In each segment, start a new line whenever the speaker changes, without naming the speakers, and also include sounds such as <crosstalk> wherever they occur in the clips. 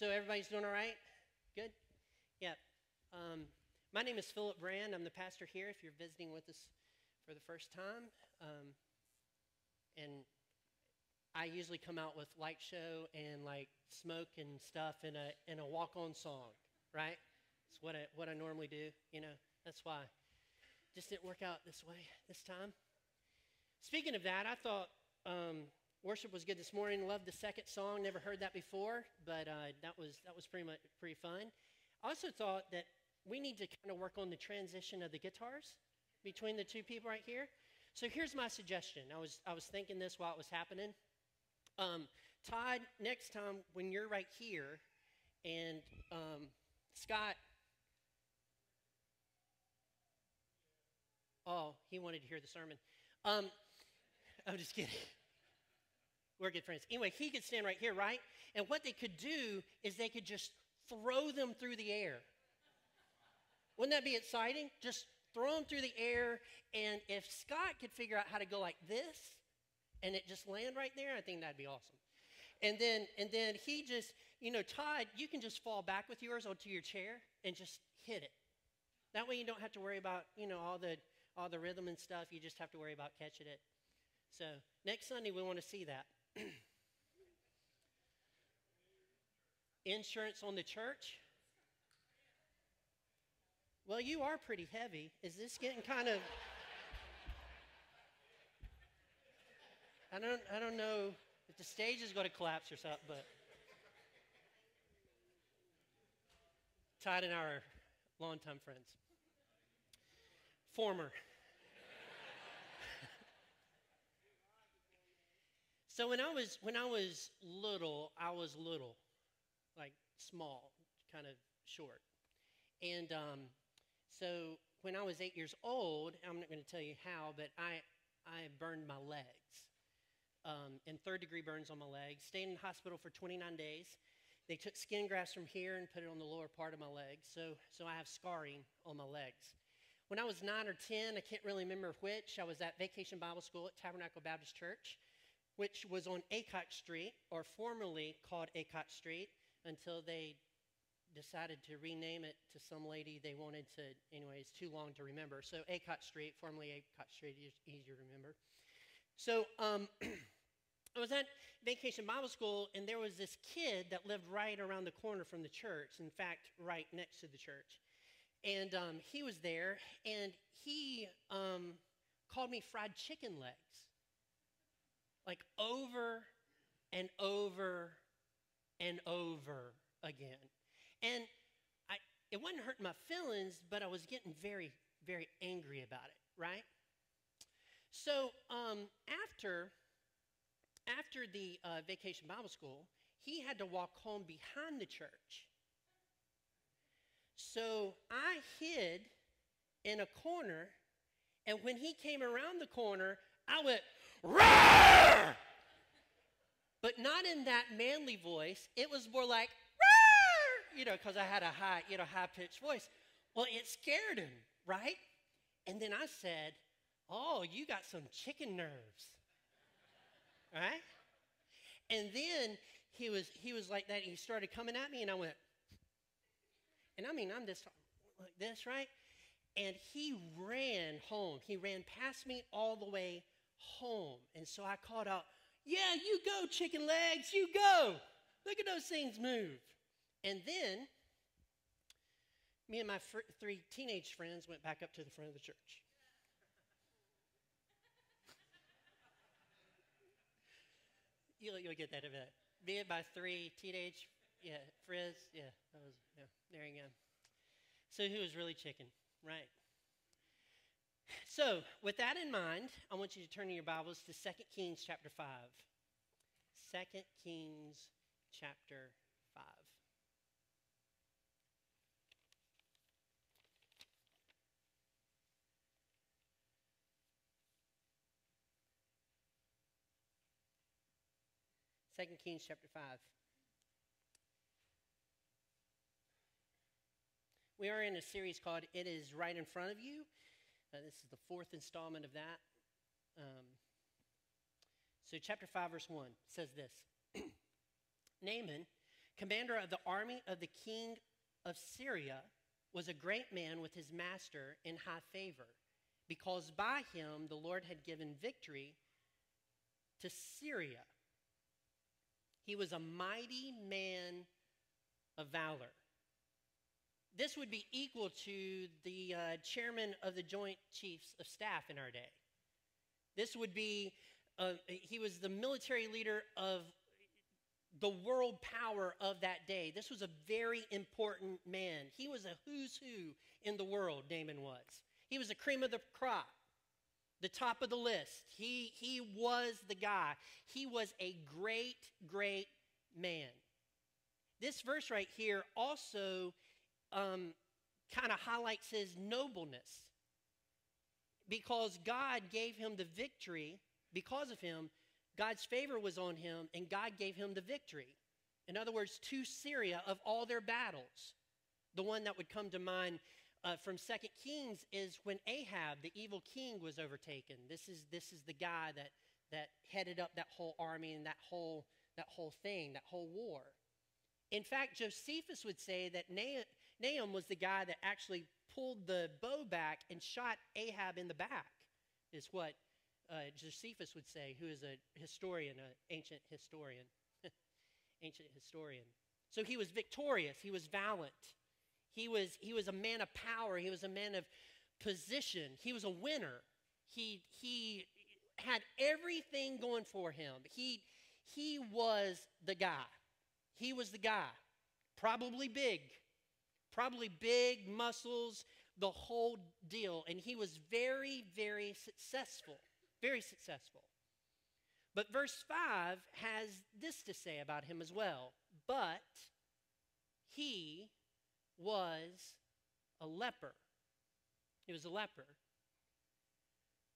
So everybody's doing all right? Good? Yeah. Um, my name is Philip Brand. I'm the pastor here if you're visiting with us for the first time. Um, and I usually come out with light show and like smoke and stuff in a, in a walk-on song, right? It's what I, what I normally do, you know. That's why. Just didn't work out this way this time. Speaking of that, I thought um, Worship was good this morning. Loved the second song. Never heard that before, but uh, that was that was pretty much pretty fun. I also thought that we need to kind of work on the transition of the guitars between the two people right here. So here's my suggestion. I was I was thinking this while it was happening. Um, Todd, next time when you're right here, and um, Scott. Oh, he wanted to hear the sermon. Um, <laughs> I'm just kidding. We're good friends. Anyway, he could stand right here, right? And what they could do is they could just throw them through the air. Wouldn't that be exciting? Just throw them through the air. And if Scott could figure out how to go like this and it just land right there, I think that'd be awesome. And then, and then he just, you know, Todd, you can just fall back with yours onto your chair and just hit it. That way you don't have to worry about, you know, all the all the rhythm and stuff. You just have to worry about catching it. So next Sunday we want to see that. <clears throat> Insurance on the church? Well, you are pretty heavy. Is this getting kind of. I don't, I don't know if the stage is going to collapse or something, but. Todd and I are longtime friends. Former. So when I was when I was little, I was little, like small, kind of short, and um, so when I was eight years old, I'm not going to tell you how, but I I burned my legs, um, and third degree burns on my legs. Stayed in the hospital for 29 days. They took skin grafts from here and put it on the lower part of my legs, so so I have scarring on my legs. When I was nine or ten, I can't really remember which. I was at Vacation Bible School at Tabernacle Baptist Church which was on Aycock Street, or formerly called Aycock Street, until they decided to rename it to some lady they wanted to, anyway, it's too long to remember. So Aycock Street, formerly Aycock Street, is easier to remember. So um, <clears throat> I was at Vacation Bible School, and there was this kid that lived right around the corner from the church, in fact, right next to the church. And um, he was there, and he um, called me fried chicken legs like over and over and over again. And I, it wasn't hurting my feelings, but I was getting very, very angry about it, right? So um, after, after the uh, vacation Bible school, he had to walk home behind the church. So I hid in a corner, and when he came around the corner, I went, But not in that manly voice. It was more like, you know, because I had a high, you know, high pitched voice. Well, it scared him, right? And then I said, Oh, you got some chicken nerves. Right? And then he was he was like that. He started coming at me, and I went, and I mean, I'm just like this, right? And he ran home. He ran past me all the way home. And so I called out, Yeah, you go, chicken legs, you go. Look at those things move. And then me and my fr- three teenage friends went back up to the front of the church. you'll, you'll get that event. Me and my three teenage yeah, friends, yeah, that was, yeah, there you go. So who was really chicken, right? So, with that in mind, I want you to turn in your Bibles to 2 Kings chapter 5. 2 Kings chapter 5. Second Kings chapter 5. We are in a series called It Is Right in Front of You. Uh, this is the fourth installment of that. Um, so, chapter 5, verse 1 says this <clears throat> Naaman commander of the army of the king of Syria, was a great man with his master in high favor, because by him the Lord had given victory to Syria. He was a mighty man of valor. This would be equal to the uh, chairman of the Joint Chiefs of Staff in our day. This would be, uh, he was the military leader of the world power of that day. This was a very important man. He was a who's who in the world, Naaman was. He was the cream of the crop, the top of the list. He, he was the guy. He was a great, great man. This verse right here also um, kind of highlights his nobleness because God gave him the victory because of him God's favor was on him, and God gave him the victory. In other words, to Syria of all their battles. The one that would come to mind uh, from Second Kings is when Ahab, the evil king, was overtaken. This is, this is the guy that, that headed up that whole army and that whole, that whole thing, that whole war. In fact, Josephus would say that Naaman was the guy that actually pulled the bow back and shot Ahab in the back, is what uh, Josephus would say, who is a historian, an ancient historian, <laughs> ancient historian. So he was victorious. He was valiant. He was, he was a man of power. He was a man of position. He was a winner. He, he had everything going for him. He, he was the guy. He was the guy. Probably big. Probably big muscles, the whole deal. And he was very, very successful. Very successful. But verse 5 has this to say about him as well. But he was a leper. He was a leper.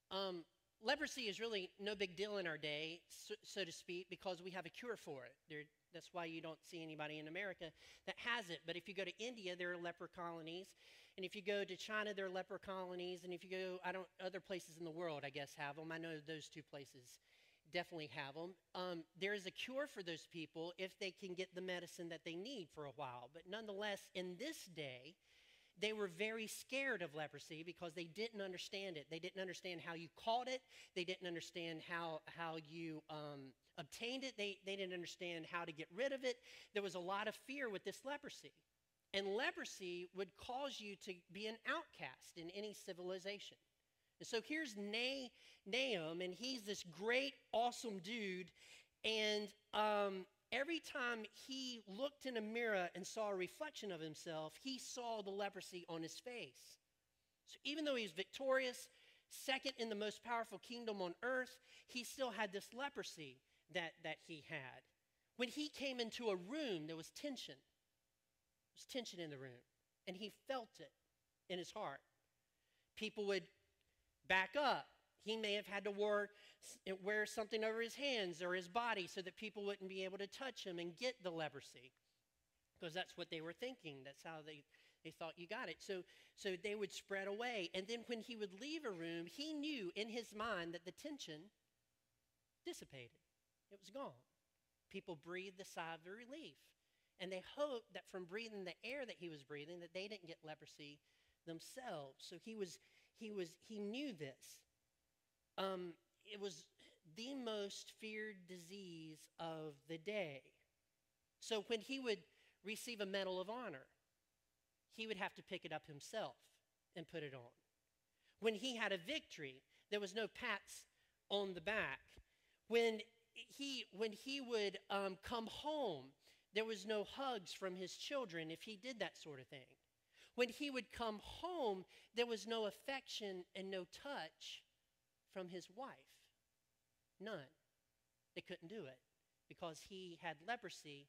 Um, leprosy is really no big deal in our day, so, so to speak, because we have a cure for it. There, that's why you don't see anybody in America that has it. But if you go to India, there are leper colonies. And if you go to China, there are leper colonies. And if you go, I don't, other places in the world, I guess, have them. I know those two places definitely have them. Um, there is a cure for those people if they can get the medicine that they need for a while. But nonetheless, in this day, they were very scared of leprosy because they didn't understand it. They didn't understand how you caught it. They didn't understand how, how you um, obtained it. They, they didn't understand how to get rid of it. There was a lot of fear with this leprosy. And leprosy would cause you to be an outcast in any civilization. And so here's Na- Naaman, and he's this great, awesome dude. And um, every time he looked in a mirror and saw a reflection of himself, he saw the leprosy on his face. So even though he was victorious, second in the most powerful kingdom on earth, he still had this leprosy that, that he had. When he came into a room, there was tension There was tension in the room, and he felt it in his heart. People would back up. He may have had to wear, wear something over his hands or his body so that people wouldn't be able to touch him and get the leprosy. Because that's what they were thinking. That's how they, they thought you got it. So, so they would spread away. And then when he would leave a room, he knew in his mind that the tension dissipated. It was gone. People breathed a sigh of relief. And they hoped that from breathing the air that he was breathing, that they didn't get leprosy themselves. So he was, he was, he knew this. Um, it was the most feared disease of the day. So when he would receive a Medal of Honor, he would have to pick it up himself and put it on. When he had a victory, there was no pats on the back. When he, when he would um, come home, there was no hugs from his children if he did that sort of thing. When he would come home, there was no affection and no touch from his wife. None. They couldn't do it because he had leprosy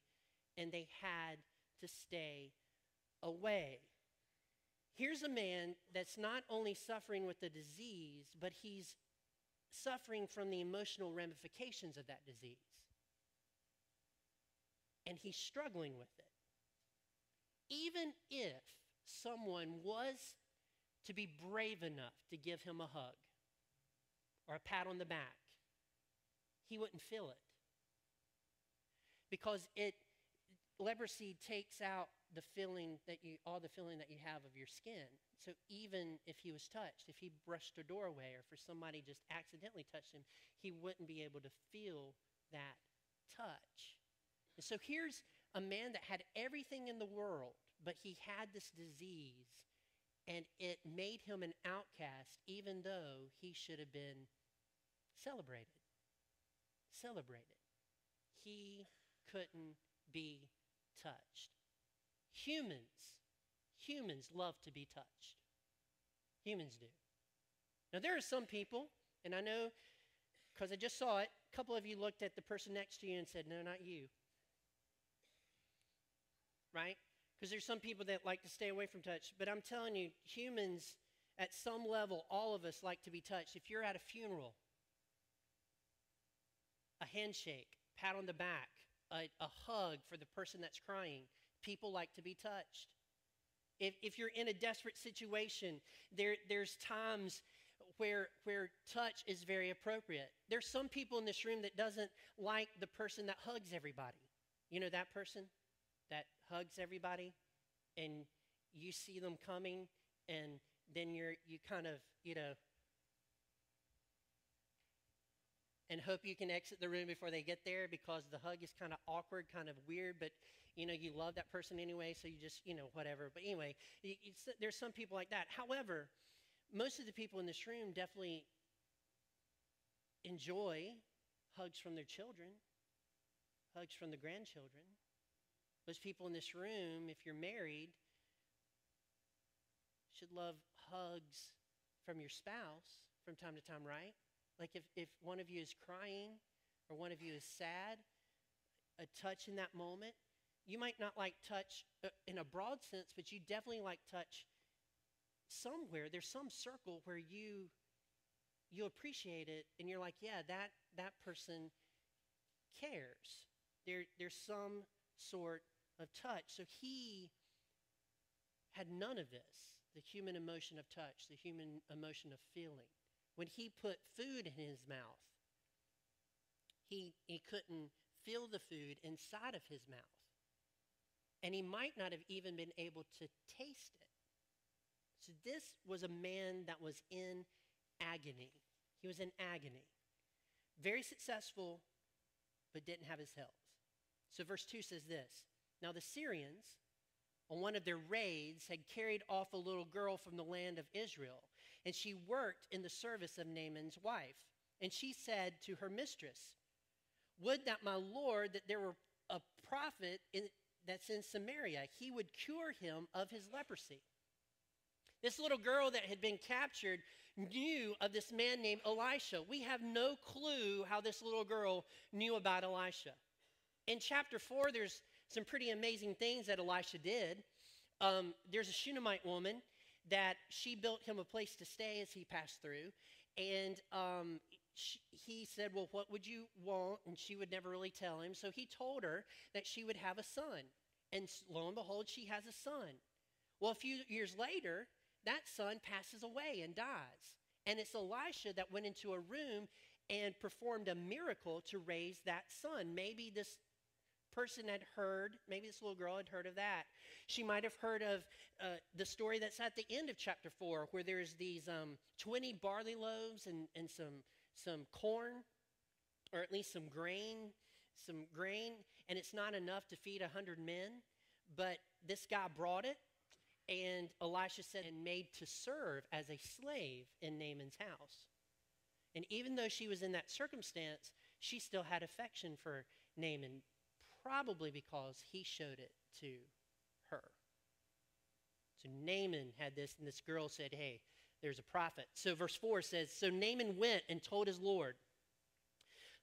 and they had to stay away. Here's a man that's not only suffering with the disease, but he's suffering from the emotional ramifications of that disease and he's struggling with it. Even if someone was to be brave enough to give him a hug or a pat on the back, he wouldn't feel it. Because it, leprosy takes out the feeling that you all the feeling that you have of your skin. So even if he was touched, if he brushed a doorway or for somebody just accidentally touched him, he wouldn't be able to feel that touch. And so here's a man that had everything in the world, but he had this disease and it made him an outcast even though he should have been celebrated. Celebrated. He couldn't be touched. Humans, humans love to be touched. Humans do. Now, there are some people, and I know because I just saw it, a couple of you looked at the person next to you and said, No, not you. Right? Because there's some people that like to stay away from touch. But I'm telling you, humans, at some level, all of us like to be touched. If you're at a funeral, handshake, pat on the back, a, a hug for the person that's crying. People like to be touched. If, if you're in a desperate situation, there, there's times where, where touch is very appropriate. There's some people in this room that doesn't like the person that hugs everybody. You know that person that hugs everybody and you see them coming and then you're you kind of, you know, and hope you can exit the room before they get there because the hug is kind of awkward, kind of weird, but you know, you love that person anyway, so you just, you know, whatever. But anyway, there's some people like that. However, most of the people in this room definitely enjoy hugs from their children, hugs from the grandchildren. Most people in this room, if you're married, should love hugs from your spouse from time to time, right? Like if, if one of you is crying or one of you is sad, a touch in that moment. You might not like touch uh, in a broad sense, but you definitely like touch somewhere. There's some circle where you you appreciate it and you're like, yeah, that that person cares. There, there's some sort of touch. So he had none of this the human emotion of touch, the human emotion of feeling when he put food in his mouth, he, he couldn't feel the food inside of his mouth. And he might not have even been able to taste it. So this was a man that was in agony. He was in agony. Very successful, but didn't have his health. So verse 2 says this Now the Syrians, on one of their raids, had carried off a little girl from the land of Israel and she worked in the service of Naaman's wife. And she said to her mistress, Would that my Lord, that there were a prophet in, that's in Samaria, he would cure him of his leprosy. This little girl that had been captured knew of this man named Elisha. We have no clue how this little girl knew about Elisha. In chapter 4, there's some pretty amazing things that Elisha did. Um, there's a Shunammite woman that she built him a place to stay as he passed through. And um, she, he said, Well, what would you want? And she would never really tell him. So he told her that she would have a son. And lo and behold, she has a son. Well, a few years later, that son passes away and dies. And it's Elisha that went into a room and performed a miracle to raise that son. Maybe this person had heard, maybe this little girl had heard of that. She might have heard of uh, the story that's at the end of chapter 4, where there's these um, 20 barley loaves and, and some, some corn, or at least some grain, some grain, and it's not enough to feed 100 men. But this guy brought it, and Elisha said, and made to serve as a slave in Naaman's house. And even though she was in that circumstance, she still had affection for Naaman probably because he showed it to her. So Naaman had this, and this girl said, Hey, there's a prophet. So verse 4 says, So Naaman went and told his Lord.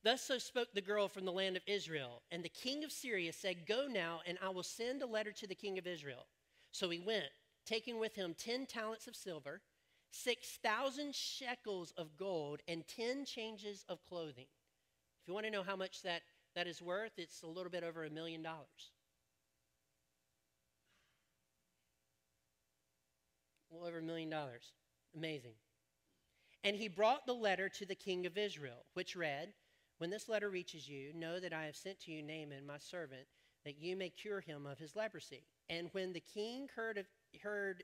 Thus so spoke the girl from the land of Israel. And the king of Syria said, Go now, and I will send a letter to the king of Israel. So he went, taking with him 10 talents of silver, 6,000 shekels of gold, and 10 changes of clothing. If you want to know how much that that is worth, it's a little bit over a million dollars. Well over a million dollars. Amazing. And he brought the letter to the king of Israel, which read, When this letter reaches you, know that I have sent to you Naaman, my servant, that you may cure him of his leprosy. And when the king heard of, heard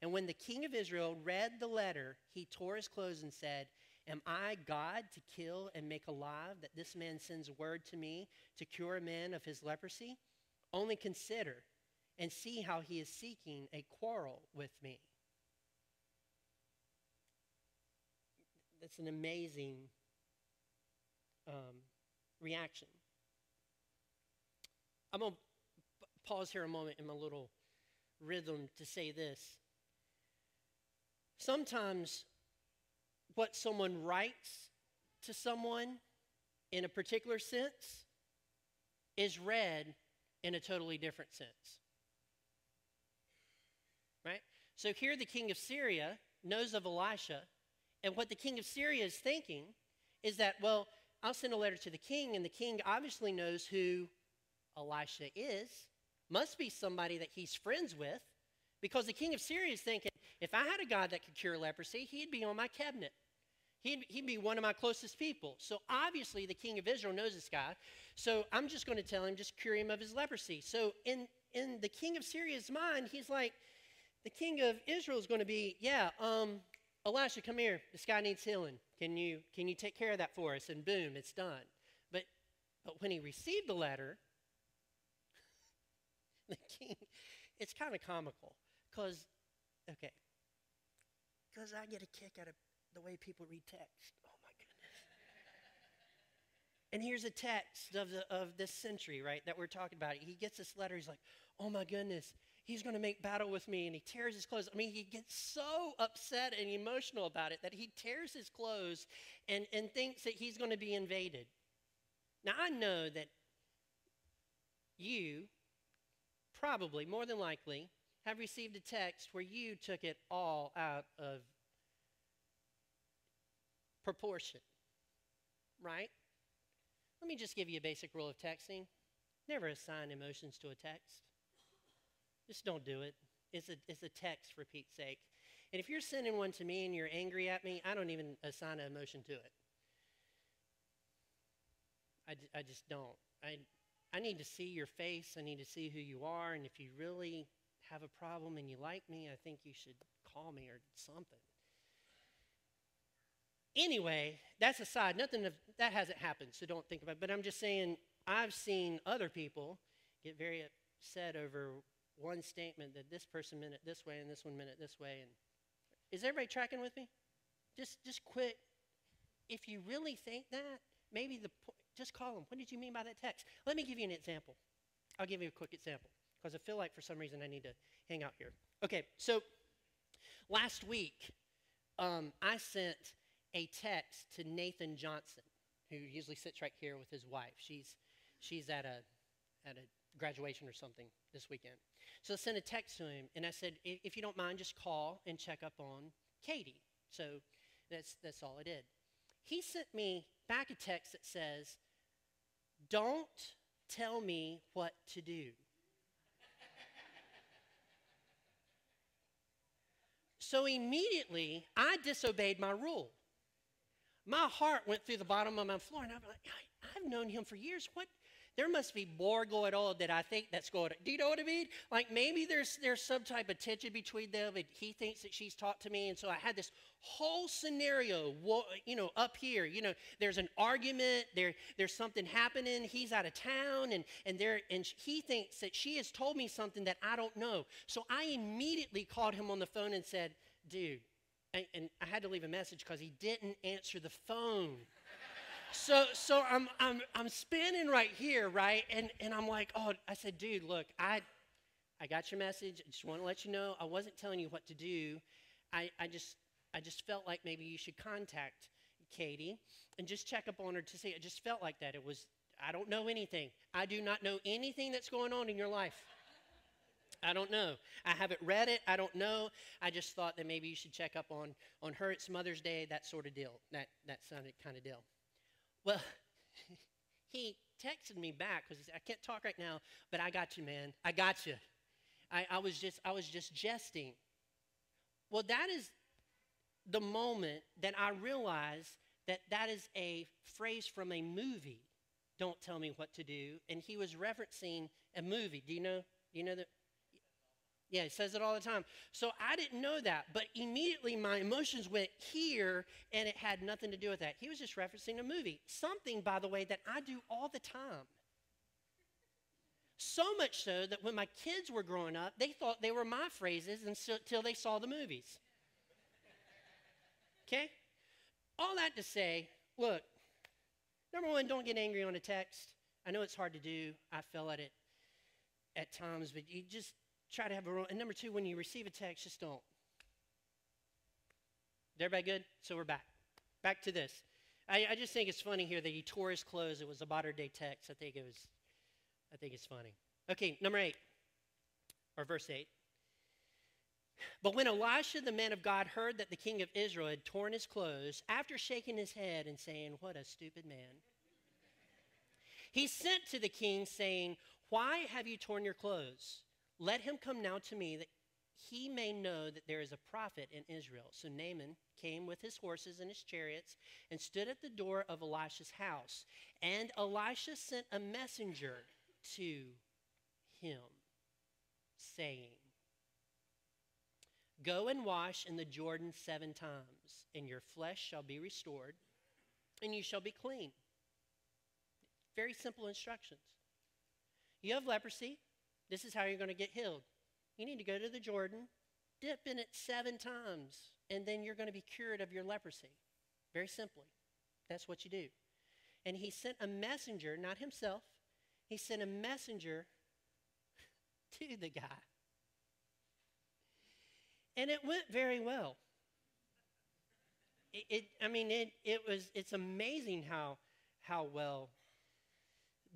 and when the king of Israel read the letter, he tore his clothes and said, Am I God to kill and make alive that this man sends word to me to cure a man of his leprosy? Only consider and see how he is seeking a quarrel with me. That's an amazing um, reaction. I'm going to pause here a moment in my little rhythm to say this. Sometimes what someone writes to someone in a particular sense is read in a totally different sense. Right? So here the king of Syria knows of Elisha, and what the king of Syria is thinking is that, well, I'll send a letter to the king, and the king obviously knows who Elisha is. Must be somebody that he's friends with, because the king of Syria is thinking, if I had a God that could cure leprosy, he'd be on my cabinet. He'd, he'd be one of my closest people. So obviously, the king of Israel knows this guy. So I'm just going to tell him, just cure him of his leprosy. So in, in the king of Syria's mind, he's like, the king of Israel is going to be, yeah, um, Elisha, come here. This guy needs healing. Can you, can you take care of that for us? And boom, it's done. But, but when he received the letter, <laughs> the king, it's kind of comical because, okay, because I get a kick out of the way people read text. Oh my goodness. and here's a text of, the, of this century, right, that we're talking about. He gets this letter. He's like, oh my goodness, he's going to make battle with me. And he tears his clothes. I mean, he gets so upset and emotional about it that he tears his clothes and, and thinks that he's going to be invaded. Now, I know that you probably, more than likely, have received a text where you took it all out of proportion, right? Let me just give you a basic rule of texting never assign emotions to a text. Just don't do it. It's a, it's a text for Pete's sake. And if you're sending one to me and you're angry at me, I don't even assign an emotion to it. I, I just don't. I, I need to see your face. I need to see who you are. And if you really have a problem and you like me, I think you should call me or something. Anyway, that's aside. Nothing of that hasn't happened, so don't think about it. But I'm just saying, I've seen other people get very upset over one statement that this person meant it this way and this one meant it this way. And is everybody tracking with me? Just, just quit. If you really think that, maybe the just call them. What did you mean by that text? Let me give you an example. I'll give you a quick example because I feel like for some reason I need to hang out here. Okay, so last week um, I sent a text to Nathan Johnson, who usually sits right here with his wife. She's, she's at, a, at a graduation or something this weekend. So I sent a text to him, and I said, if you don't mind, just call and check up on Katie. So that's, that's all I did. He sent me back a text that says, Don't tell me what to do. so immediately, I disobeyed my rule my heart went through the bottom of my floor, and I'm like, I've known him for years. What? There must be more going on that I think that's going on. Do you know what I mean? Like maybe there's there's some type of tension between them, and he thinks that she's talked to me, and so I had this whole scenario, you know, up here. You know, there's an argument. There there's something happening. He's out of town, and and there and he thinks that she has told me something that I don't know. So I immediately called him on the phone and said, "Dude, and, and I had to leave a message because he didn't answer the phone. so so I'm, I'm, I'm spinning right here, right? And, and I'm like, oh, I said, dude, look, I, I got your message. I just want to let you know I wasn't telling you what to do. I, I, just, I just felt like maybe you should contact Katie and just check up on her to see. It just felt like that. It was, I don't know anything. I do not know anything that's going on in your life. I don't know. I haven't read it. I don't know. I just thought that maybe you should check up on, on her. It's Mother's Day, that sort of deal. That, that sounded kind of deal. Well, <laughs> he texted me back because he said, I can't talk right now, but I got you, man. I got you. I, I, was just, I was just jesting. Well, that is the moment that I realized that that is a phrase from a movie don't tell me what to do. And he was referencing a movie. Do you know? Do you know that? Yeah, he says it all the time. So I didn't know that, but immediately my emotions went here, and it had nothing to do with that. He was just referencing a movie. Something, by the way, that I do all the time. So much so that when my kids were growing up, they thought they were my phrases until they saw the movies. Okay? All that to say, look, number one, don't get angry on a text. I know it's hard to do. I fell at it at times, but you just try to have a rule. and number two when you receive a text just don't. Everybody good? So we're back. Back to this. I, I, just think it's funny here that he tore his clothes. It was a modern day text. I think it was i think it's funny. Okay number eight or verse eight. But when elisha the man of god heard that the king of israel had torn his clothes after shaking his head and saying what a stupid man he sent to the king saying why have you torn your clothes let him come now to me that he may know that there is a prophet in Israel. So Naaman came with his horses and his chariots and stood at the door of Elisha's house. And Elisha sent a messenger to him, saying, Go and wash in the Jordan seven times, and your flesh shall be restored, and you shall be clean. Very simple instructions. You have leprosy, this is how you're going to get healed. You need to go to the Jordan, dip in it seven times, and then you're going to be cured of your leprosy. Very simply. That's what you do. And he sent a messenger, not himself, he sent a messenger <laughs> to the guy. And it went very well. It, it, I mean, it, it was, it's amazing how, how well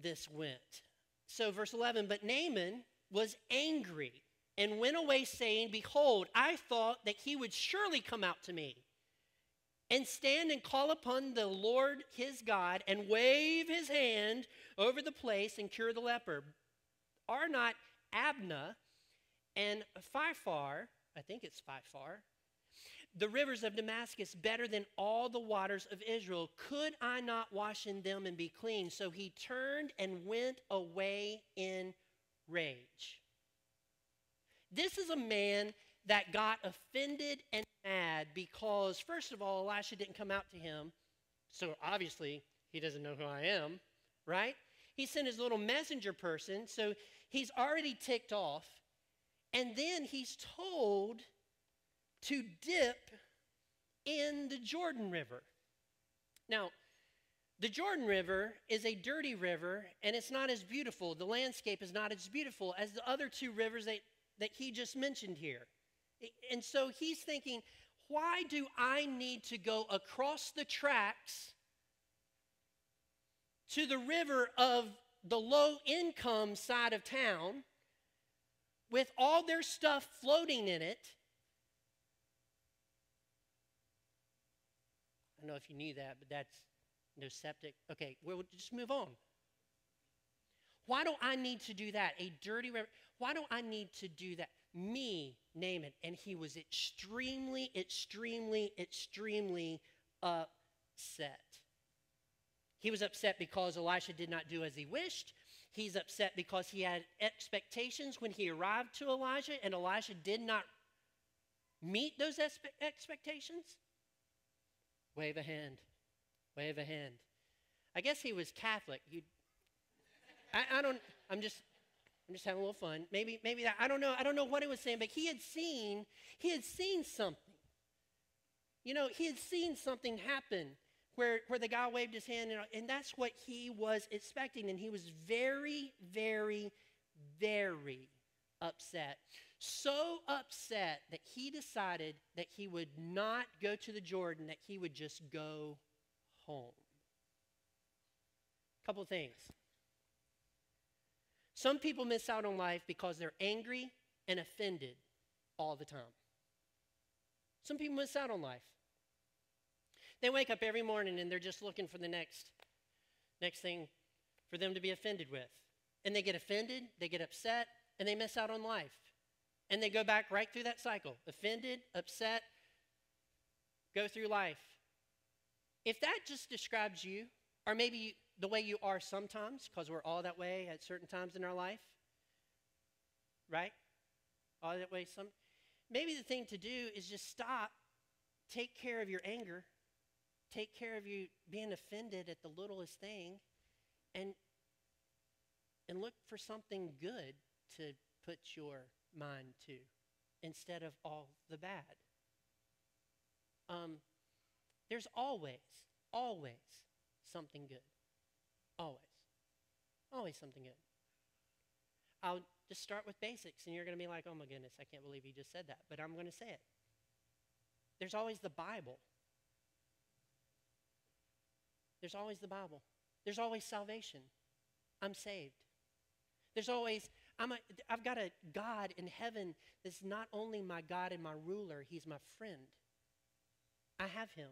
this went. So, verse 11, but Naaman was angry and went away saying, Behold, I thought that he would surely come out to me and stand and call upon the Lord his God and wave his hand over the place and cure the leper. Are not Abana and Pharpar, I think it's Pharpar, the rivers of Damascus better than all the waters of Israel. Could I not wash in them and be clean? So he turned and went away in rage. This is a man that got offended and mad because, first of all, Elisha didn't come out to him. So obviously, he doesn't know who I am, right? He sent his little messenger person, so he's already ticked off. And then he's told to dip in the Jordan River. Now, the Jordan River is a dirty river and it's not as beautiful. The landscape is not as beautiful as the other two rivers that, that he just mentioned here. And so he's thinking, why do I need to go across the tracks to the river of the low income side of town with all their stuff floating in it don't know if you knew that, but that's no septic. Okay, we'll just move on. Why don't I need to do that? A dirty river. Why don't I need to do that? Me, Naaman. And he was extremely, extremely, extremely upset. He was upset because Elisha did not do as he wished. He's upset because he had expectations when he arrived to Elijah, and Elisha did not meet those expectations. Wave a hand. Wave a hand. I guess he was Catholic. You, I, I don't. I'm just. I'm just having a little fun. Maybe, maybe that. I don't know. I don't know what he was saying, but he had seen. He had seen something. You know, he had seen something happen where, where the guy waved his hand, and, and that's what he was expecting. And he was very, very, very upset so upset that he decided that he would not go to the Jordan, that he would just go home. Couple things. Some people miss out on life because they're angry and offended all the time. Some people miss out on life. They wake up every morning and they're just looking for the next next thing for them to be offended with. And they get offended, they get upset, and they miss out on life. And they go back right through that cycle offended, upset, go through life. If that just describes you, or maybe the way you are sometimes, because we're all that way at certain times in our life, right? All that way some. Maybe the thing to do is just stop, take care of your anger, take care of you being offended at the littlest thing, and and look for something good to put your mind to instead of all the bad. Um, there's always, always something good. Always. Always something good. I'll just start with basics, and you're going to be like, oh my goodness, I can't believe you just said that. But I'm going to say it. There's always the Bible. There's always the Bible. There's always salvation. I'm saved. There's always, I'm a, I've got a God in heaven that's not only my God and my ruler, He's my friend. I have Him.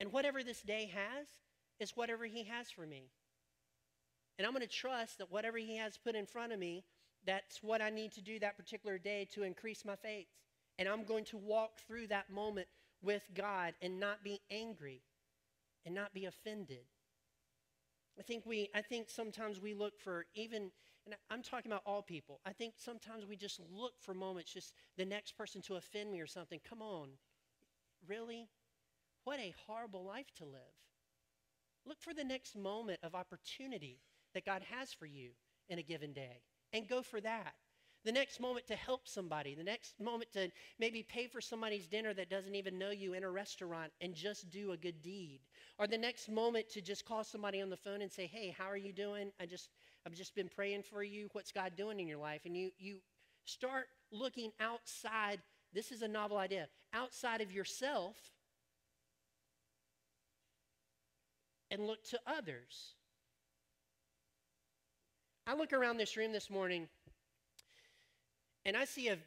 And whatever this day has is whatever He has for me. And I'm going to trust that whatever He has put in front of me, that's what I need to do that particular day to increase my faith. And I'm going to walk through that moment with God and not be angry and not be offended. I think we I think sometimes we look for even and I'm talking about all people. I think sometimes we just look for moments just the next person to offend me or something. Come on. Really? What a horrible life to live. Look for the next moment of opportunity that God has for you in a given day and go for that. The next moment to help somebody, the next moment to maybe pay for somebody's dinner that doesn't even know you in a restaurant and just do a good deed. Or the next moment to just call somebody on the phone and say, "Hey, how are you doing? I just I've just been praying for you. What's God doing in your life?" And you you start looking outside. This is a novel idea. Outside of yourself and look to others. I look around this room this morning and I see a,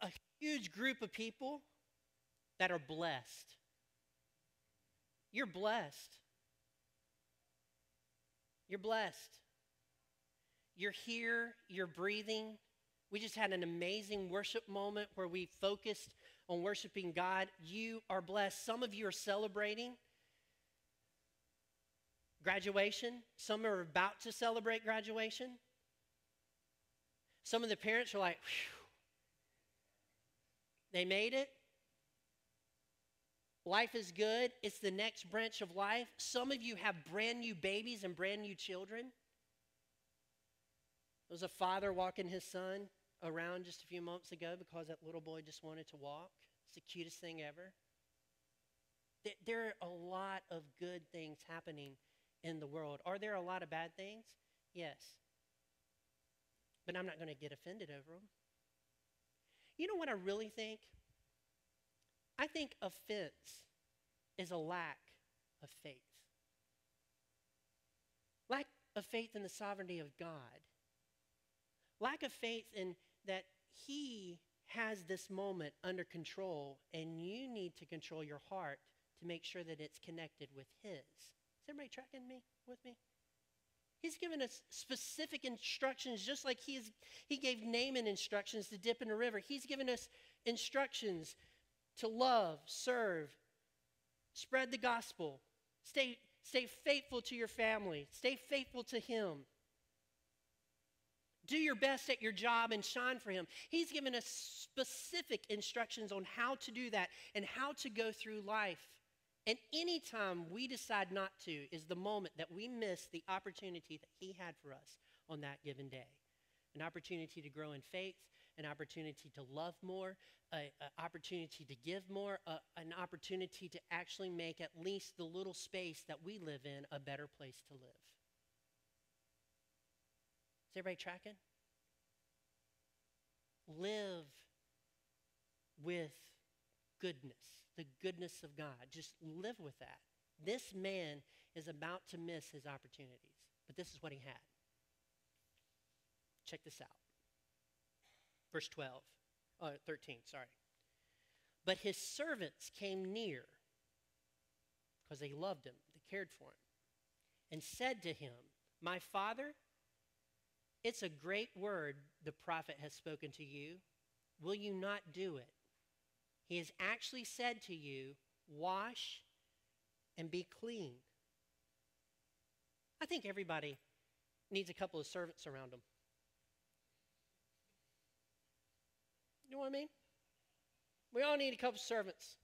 a huge group of people that are blessed. You're blessed. You're blessed. You're here, you're breathing. We just had an amazing worship moment where we focused on worshiping God. You are blessed. Some of you are celebrating graduation, some are about to celebrate graduation. Some of the parents are like, they made it. Life is good. It's the next branch of life. Some of you have brand new babies and brand new children. There was a father walking his son around just a few months ago because that little boy just wanted to walk. It's the cutest thing ever. There are a lot of good things happening in the world. Are there a lot of bad things? Yes but I'm not going to get offended over them. You know what I really think? I think offense is a lack of faith. Lack of faith in the sovereignty of God. Lack of faith in that He has this moment under control, and you need to control your heart to make sure that it's connected with His. Is everybody tracking me with me? He's given us specific instructions, just like he, is, he gave Naaman instructions to dip in a river. He's given us instructions to love, serve, spread the gospel, stay, stay faithful to your family, stay faithful to him. Do your best at your job and shine for him. He's given us specific instructions on how to do that and how to go through life. And anytime we decide not to is the moment that we miss the opportunity that He had for us on that given day. An opportunity to grow in faith, an opportunity to love more, an opportunity to give more, a, an opportunity to actually make at least the little space that we live in a better place to live. Is everybody tracking? Live with goodness the goodness of God. Just live with that. This man is about to miss his opportunities, but this is what he had. Check this out. Verse 12, uh, 13, sorry. But his servants came near because they loved him, they cared for him, and said to him, My father, it's a great word the prophet has spoken to you. Will you not do it? He has actually said to you, Wash and be clean. I think everybody needs a couple of servants around them. You know what I mean? We all need a couple of servants.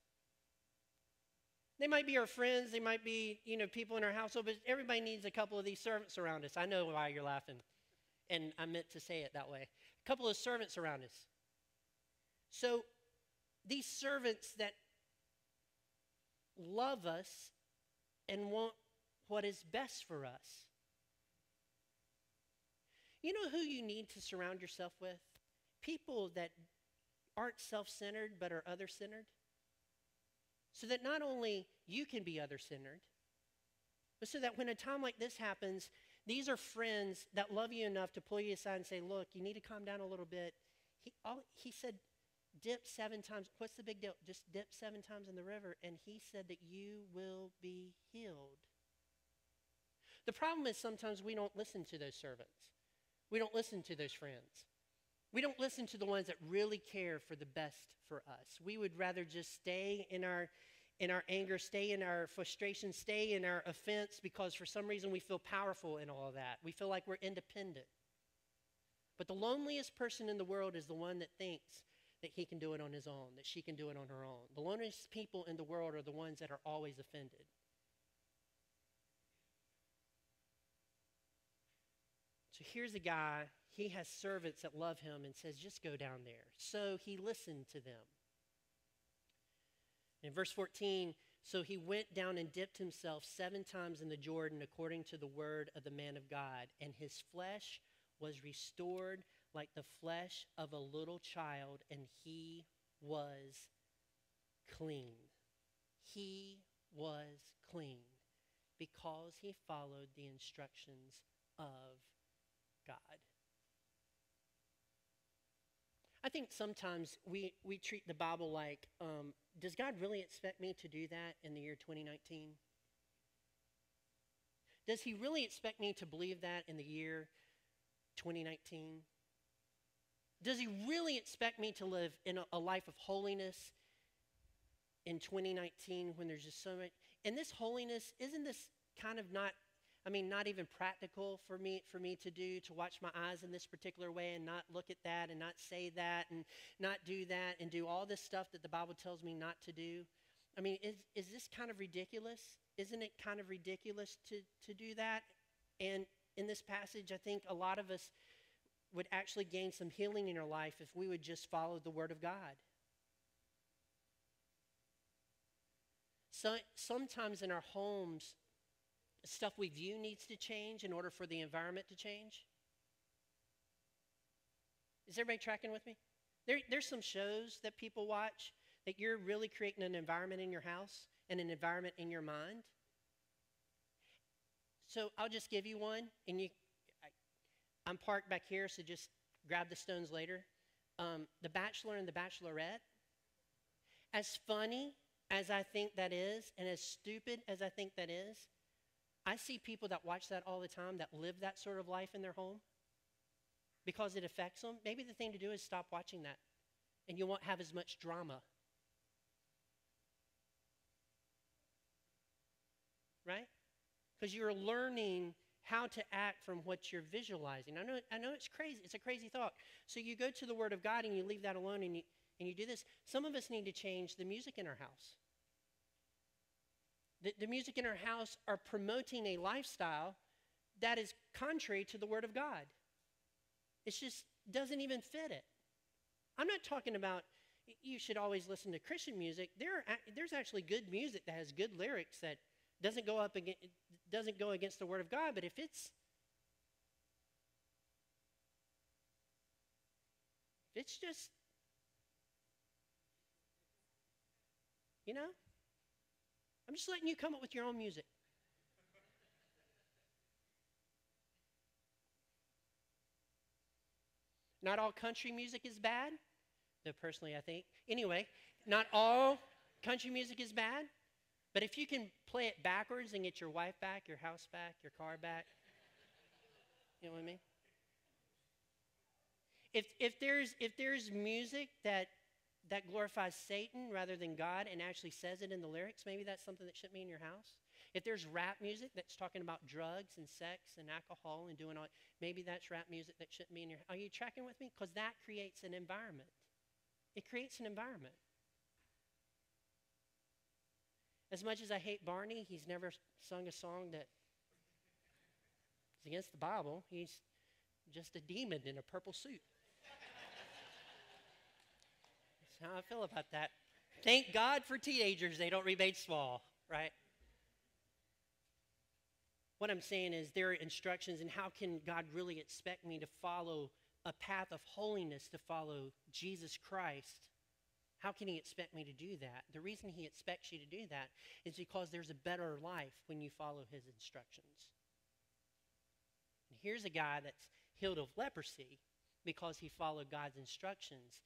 They might be our friends, they might be, you know, people in our household, but everybody needs a couple of these servants around us. I know why you're laughing. And I meant to say it that way. A couple of servants around us. So these servants that love us and want what is best for us. You know who you need to surround yourself with? People that aren't self centered but are other centered. So that not only you can be other centered, but so that when a time like this happens, these are friends that love you enough to pull you aside and say, Look, you need to calm down a little bit. He, all, he said, Dip seven times. What's the big deal? Just dip seven times in the river, and he said that you will be healed. The problem is sometimes we don't listen to those servants. We don't listen to those friends. We don't listen to the ones that really care for the best for us. We would rather just stay in our in our anger, stay in our frustration, stay in our offense because for some reason we feel powerful in all of that. We feel like we're independent. But the loneliest person in the world is the one that thinks that he can do it on his own, that she can do it on her own. The loneliest people in the world are the ones that are always offended. So here's a guy, he has servants that love him and says, just go down there. So he listened to them. In verse 14, so he went down and dipped himself seven times in the Jordan according to the word of the man of God, and his flesh was restored like the flesh of a little child, and he was clean. He was clean because he followed the instructions of God. I think sometimes we, we treat the Bible like, um, does God really expect me to do that in the year 2019? Does he really expect me to believe that in the year 2019? Does he really expect me to live in a, a life of holiness in 2019 when there's just so much? And this holiness, isn't this kind of not I mean, not even practical for me for me to do to watch my eyes in this particular way and not look at that and not say that and not do that and do all this stuff that the Bible tells me not to do. I mean, is is this kind of ridiculous? Isn't it kind of ridiculous to to do that? And in this passage, I think a lot of us would actually gain some healing in our life if we would just follow the Word of God. So, sometimes in our homes, stuff we view needs to change in order for the environment to change? Is everybody tracking with me? There, there's some shows that people watch that you're really creating an environment in your house and an environment in your mind. So I'll just give you one, and you, I, am parked back here, so just grab the stones later. Um, the Bachelor and the Bachelorette. As funny as I think that is, and as stupid as I think that is, I see people that watch that all the time that live that sort of life in their home because it affects them. Maybe the thing to do is stop watching that and you won't have as much drama. Right? Because you're learning how to act from what you're visualizing. I know, I know it's crazy. It's a crazy thought. So you go to the Word of God and you leave that alone and you, and you do this. Some of us need to change the music in our house. The, the music in our house are promoting a lifestyle that is contrary to the Word of God. It just doesn't even fit it. I'm not talking about you should always listen to Christian music. There are, there's actually good music that has good lyrics that doesn't go up against, doesn't go against the Word of God. But if it's it's just you know I'm just letting you come up with your own music. Not all country music is bad, though personally I think. Anyway, not all country music is bad, but if you can play it backwards and get your wife back, your house back, your car back, you know what I mean? If, if, there's, if there's music that that glorifies Satan rather than God and actually says it in the lyrics, maybe that's something that shouldn't be in your house. If there's rap music that's talking about drugs and sex and alcohol and doing all, maybe that's rap music that shouldn't be in your. Are you tracking with me? Because that creates an environment. It creates an environment. As much as I hate Barney, he's never sung a song that is against the Bible. He's just a demon in a purple suit. That's how I feel about that. Thank God for teenagers, they don't remain small, right? What I'm saying is there are instructions, and how can God really expect me to follow a path of holiness, to follow Jesus Christ? How can He expect me to do that? The reason He expects you to do that is because there's a better life when you follow His instructions. And here's a guy that's healed of leprosy because he followed God's instructions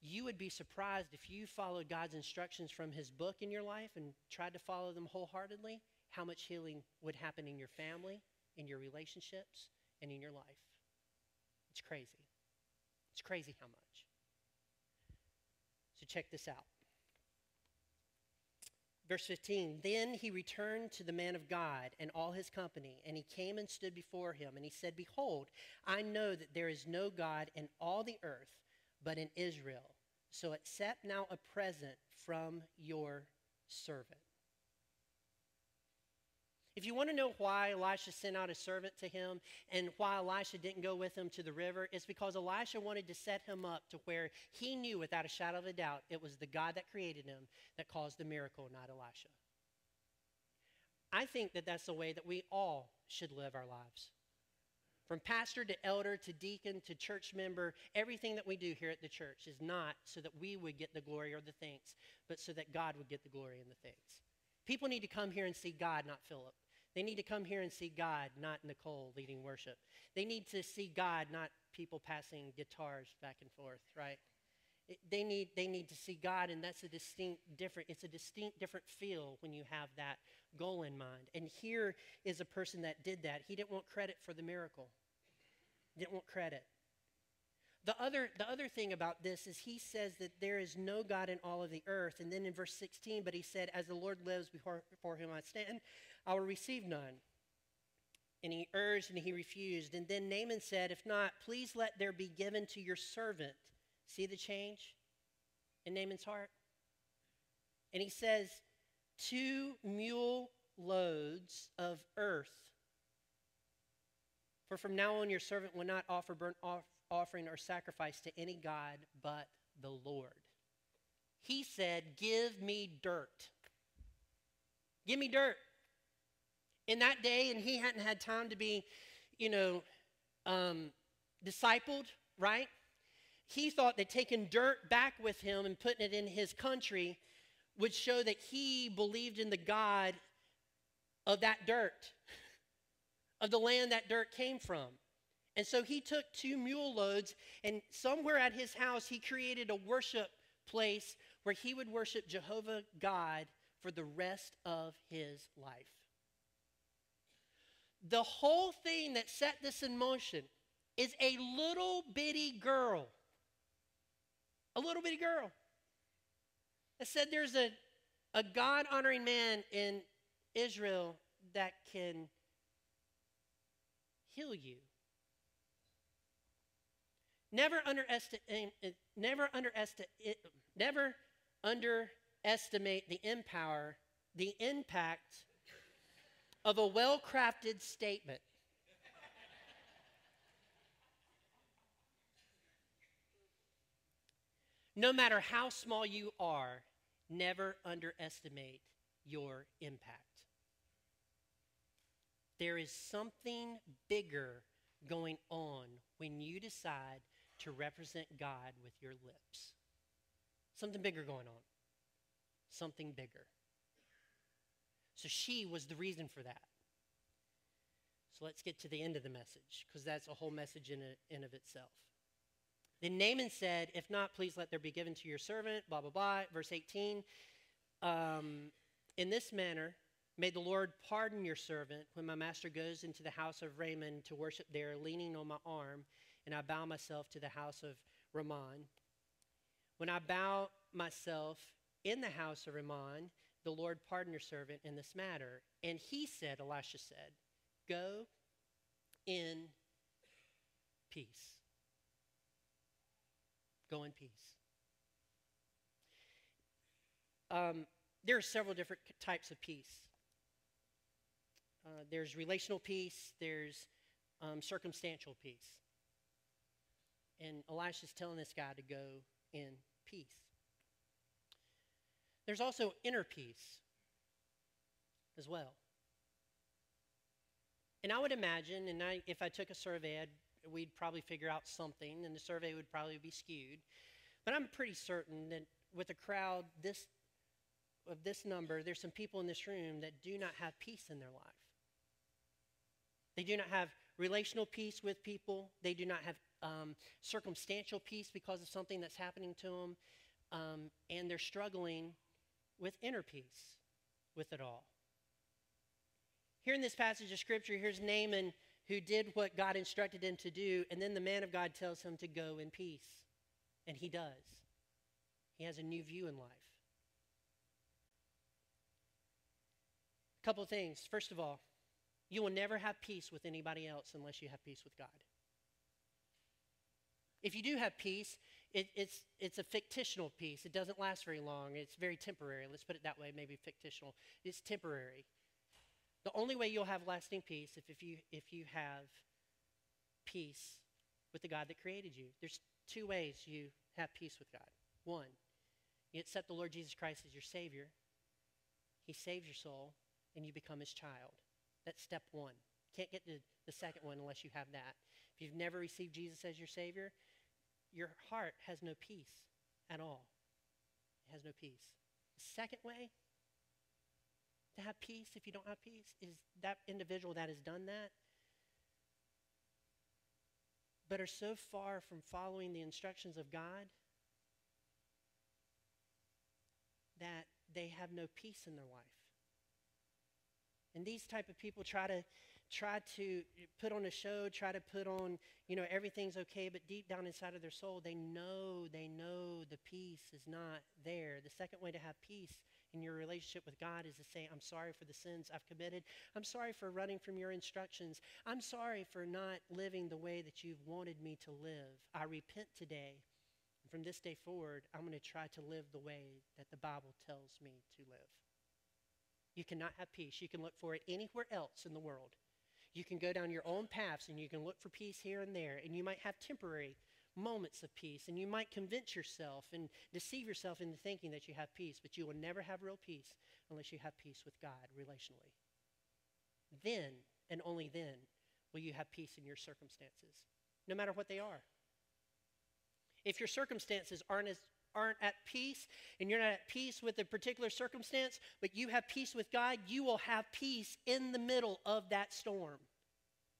you would be surprised if you followed God's instructions from His book in your life and tried to follow them wholeheartedly, how much healing would happen in your family, in your relationships, and in your life. It's crazy. It's crazy how much. So check this out. Verse 15 Then he returned to the man of God and all his company, and he came and stood before him, and he said, Behold, I know that there is no God in all the earth but in Israel. So accept now a present from your servant. If you want to know why Elisha sent out a servant to him and why Elisha didn't go with him to the river, it's because Elisha wanted to set him up to where he knew without a shadow of a doubt it was the God that created him that caused the miracle, not Elisha. I think that that's the way that we all should live our lives. From pastor to elder to deacon to church member, everything that we do here at the church is not so that we would get the glory or the thanks, but so that God would get the glory and the thanks. People need to come here and see God, not Philip. They need to come here and see God, not Nicole leading worship. They need to see God, not people passing guitars back and forth, right? It, they need they need to see God, and that's a distinct different. It's a distinct different feel when you have that goal in mind. And here is a person that did that. He didn't want credit for the miracle didn't want credit. The other, the other thing about this is he says that there is no God in all of the earth. And then in verse 16, but he said, As the Lord lives before, before whom I stand, I will receive none. And he urged and he refused. And then Naaman said, If not, please let there be given to your servant. See the change in Naaman's heart? And he says, Two mule loads of earth for from now on, your servant will not offer burnt off- offering or sacrifice to any God but the Lord. He said, Give me dirt. Give me dirt. In that day, and he hadn't had time to be, you know, um, discipled, right? He thought that taking dirt back with him and putting it in his country would show that he believed in the God of that dirt <laughs> of the land that dirt came from. And so he took two mule loads, and somewhere at his house, he created a worship place where he would worship Jehovah God for the rest of his life. The whole thing that set this in motion is a little bitty girl. A little bitty girl. That said there's a, a God honoring man in Israel that can heal you. Never underestimate, never underestimate, never underestimate the empower, the impact of a well-crafted statement. No matter how small you are, never underestimate your impact. There is something bigger going on when you decide to represent God with your lips. Something bigger going on. Something bigger. So she was the reason for that. So let's get to the end of the message, because that's a whole message in, a, in of itself. Then Naaman said, If not, please let there be given to your servant, blah, blah, blah. Verse 18. Um, in this manner, May the Lord pardon your servant when my master goes into the house of Rimmon to worship there, leaning on my arm, and I bow myself to the house of Rimmon. When I bow myself in the house of Rimmon, the Lord pardon your servant in this matter. And he said, Elisha said, Go in peace. Go in peace. Um, there are several different types of peace. Uh, there's relational peace, there's um, circumstantial peace. And Elisha's telling this guy to go in peace. There's also inner peace as well. And I would imagine, and I, if I took a survey, I'd, we'd probably figure out something, and the survey would probably be skewed. But I'm pretty certain that with a crowd this of this number, there's some people in this room that do not have peace in their life. They do not have relational peace with people. They do not have um, circumstantial peace because of something that's happening to them. Um, and they're struggling with inner peace with it all. Here in this passage of Scripture, here's Naaman who did what God instructed him to do, and then the man of God tells him to go in peace. And he does. He has a new view in life. A couple of things. First of all, you will never have peace with anybody else unless you have peace with God. If you do have peace, it, it's, it's a fictional peace. It doesn't last very long. It's very temporary. Let's put it that way, maybe fictional. It's temporary. The only way you'll have lasting peace if, if, you, if you have peace with the God that created you. There's two ways you have peace with God. One, you accept the Lord Jesus Christ as your Savior. He saves your soul, and you become His child. That's step one. Can't get to the second one unless you have that. If you've never received Jesus as your Savior, your heart has no peace at all. It has no peace. The second way to have peace, if you don't have peace, is that individual that has done that, but are so far from following the instructions of God that they have no peace in their life. And these type of people try to try to put on a show, try to put on, you know, everything's okay, but deep down inside of their soul, they know, they know the peace is not there. The second way to have peace in your relationship with God is to say, I'm sorry for the sins I've committed. I'm sorry for running from your instructions. I'm sorry for not living the way that you've wanted me to live. I repent today. And from this day forward, I'm going to try to live the way that the Bible tells me to live. You cannot have peace. You can look for it anywhere else in the world. You can go down your own paths and you can look for peace here and there, and you might have temporary moments of peace, and you might convince yourself and deceive yourself into thinking that you have peace, but you will never have real peace unless you have peace with God relationally. Then, and only then, will you have peace in your circumstances, no matter what they are. If your circumstances aren't as aren't at peace and you're not at peace with a particular circumstance, but you have peace with God, you will have peace in the middle of that storm.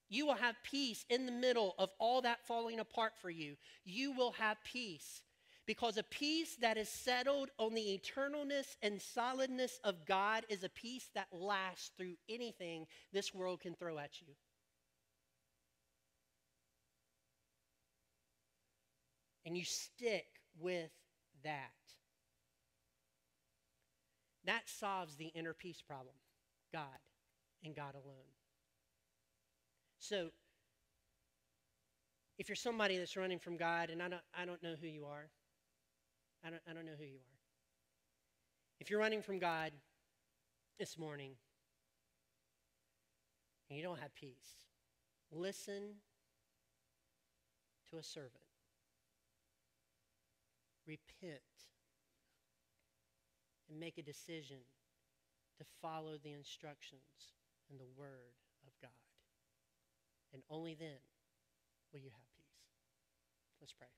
You will have peace in the middle of all that falling apart for you. You will have peace because a peace that is settled on the eternalness and solidness of God is a peace that lasts through anything this world can throw at you. And you stick with that. That solves the inner peace problem God and God alone. So, if you're somebody that's running from God, and I don't, I don't know who you are, I don't, I don't know who you are. If you're running from God this morning and you don't have peace, listen to a servant. Repent and make a decision to follow the instructions and the Word of God. And only then will you have peace. Let's pray.